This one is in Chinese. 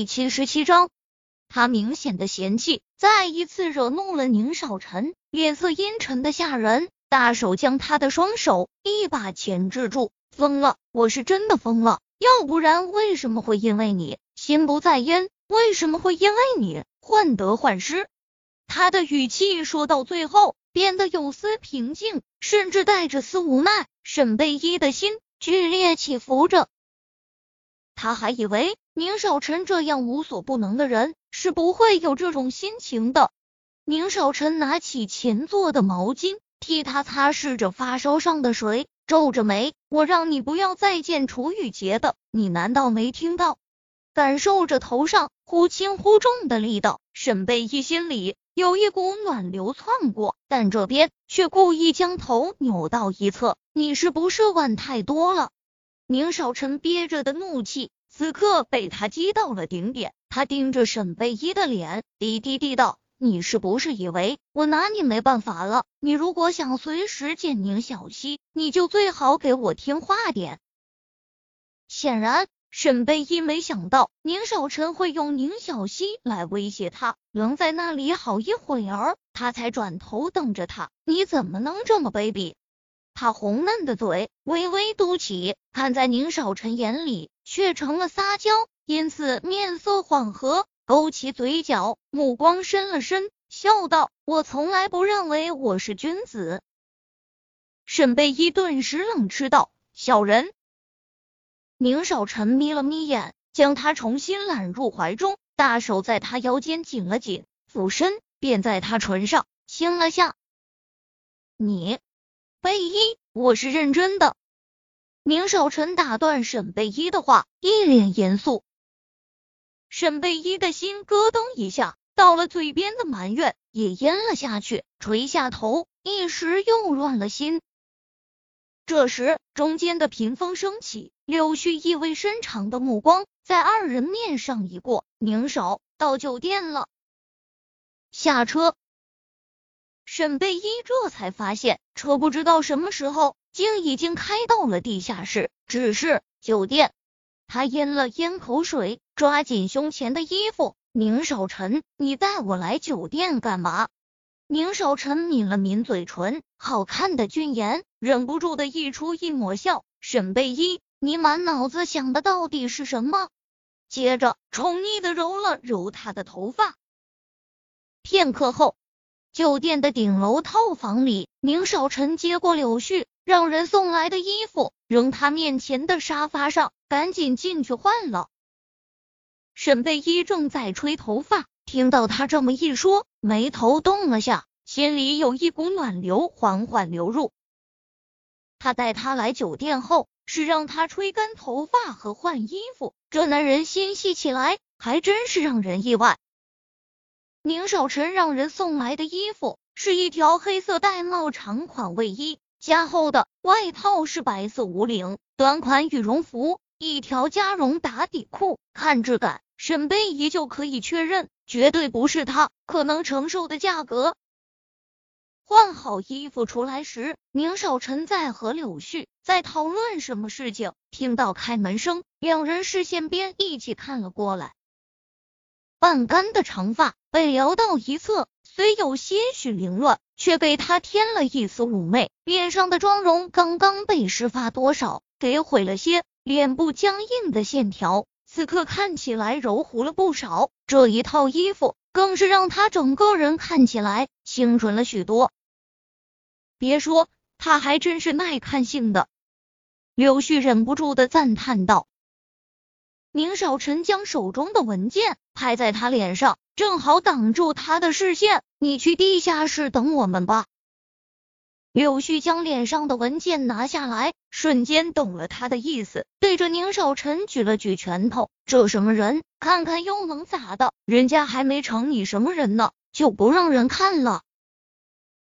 第七十七章，他明显的嫌弃再一次惹怒了宁少臣，脸色阴沉的吓人，大手将他的双手一把钳制住。疯了，我是真的疯了，要不然为什么会因为你心不在焉？为什么会因为你患得患失？他的语气说到最后变得有丝平静，甚至带着丝无奈。沈贝依的心剧烈起伏着。他还以为宁少臣这样无所不能的人是不会有这种心情的。宁少臣拿起前座的毛巾，替他擦拭着发烧上的水，皱着眉：“我让你不要再见楚雨洁的，你难道没听到？”感受着头上忽轻忽重的力道，沈贝依心里有一股暖流窜过，但这边却故意将头扭到一侧：“你是不是碗太多了？”宁少臣憋着的怒气，此刻被他激到了顶点。他盯着沈贝依的脸，低低地道：“你是不是以为我拿你没办法了？你如果想随时见宁小溪，你就最好给我听话点。”显然，沈贝依没想到宁少臣会用宁小溪来威胁他，愣在那里好一会儿，他才转头瞪着他：“你怎么能这么卑鄙？”他红嫩的嘴微微嘟起，看在宁少臣眼里却成了撒娇，因此面色缓和，勾起嘴角，目光深了深，笑道：“我从来不认为我是君子。”沈贝依顿时冷斥道：“小人！”宁少臣眯了眯眼，将他重新揽入怀中，大手在他腰间紧了紧，俯身便在他唇上亲了下。你。贝依，我是认真的。宁少臣打断沈贝依的话，一脸严肃。沈贝依的心咯噔一下，到了嘴边的埋怨也咽了下去，垂下头，一时又乱了心。这时，中间的屏风升起，柳絮意味深长的目光在二人面上一过。宁少到酒店了，下车。沈贝依这才发现，车不知道什么时候竟已经开到了地下室。只是酒店，他咽了咽口水，抓紧胸前的衣服。宁少臣，你带我来酒店干嘛？宁少臣抿了抿嘴唇，好看的俊颜忍不住的溢出一抹笑。沈贝依，你满脑子想的到底是什么？接着宠溺的揉了揉他的头发。片刻后。酒店的顶楼套房里，宁少臣接过柳絮让人送来的衣服，扔他面前的沙发上，赶紧进去换了。沈贝依正在吹头发，听到他这么一说，眉头动了下，心里有一股暖流缓缓流入。他带他来酒店后，是让他吹干头发和换衣服，这男人心细起来，还真是让人意外。宁少臣让人送来的衣服是一条黑色玳瑁长款卫衣，加厚的外套是白色无领短款羽绒服，一条加绒打底裤。看质感，沈贝依就可以确认，绝对不是他可能承受的价格。换好衣服出来时，宁少臣在和柳絮在讨论什么事情，听到开门声，两人视线边一起看了过来。半干的长发被撩到一侧，虽有些许凌乱，却给他添了一丝妩媚。脸上的妆容刚刚被施发多少给毁了些，脸部僵硬的线条此刻看起来柔糊了不少。这一套衣服更是让他整个人看起来清纯了许多。别说，他还真是耐看性的。柳絮忍不住的赞叹道。宁少臣将手中的文件拍在他脸上，正好挡住他的视线。你去地下室等我们吧。柳絮将脸上的文件拿下来，瞬间懂了他的意思，对着宁少臣举了举拳头。这什么人？看看又能咋的？人家还没成你什么人呢，就不让人看了。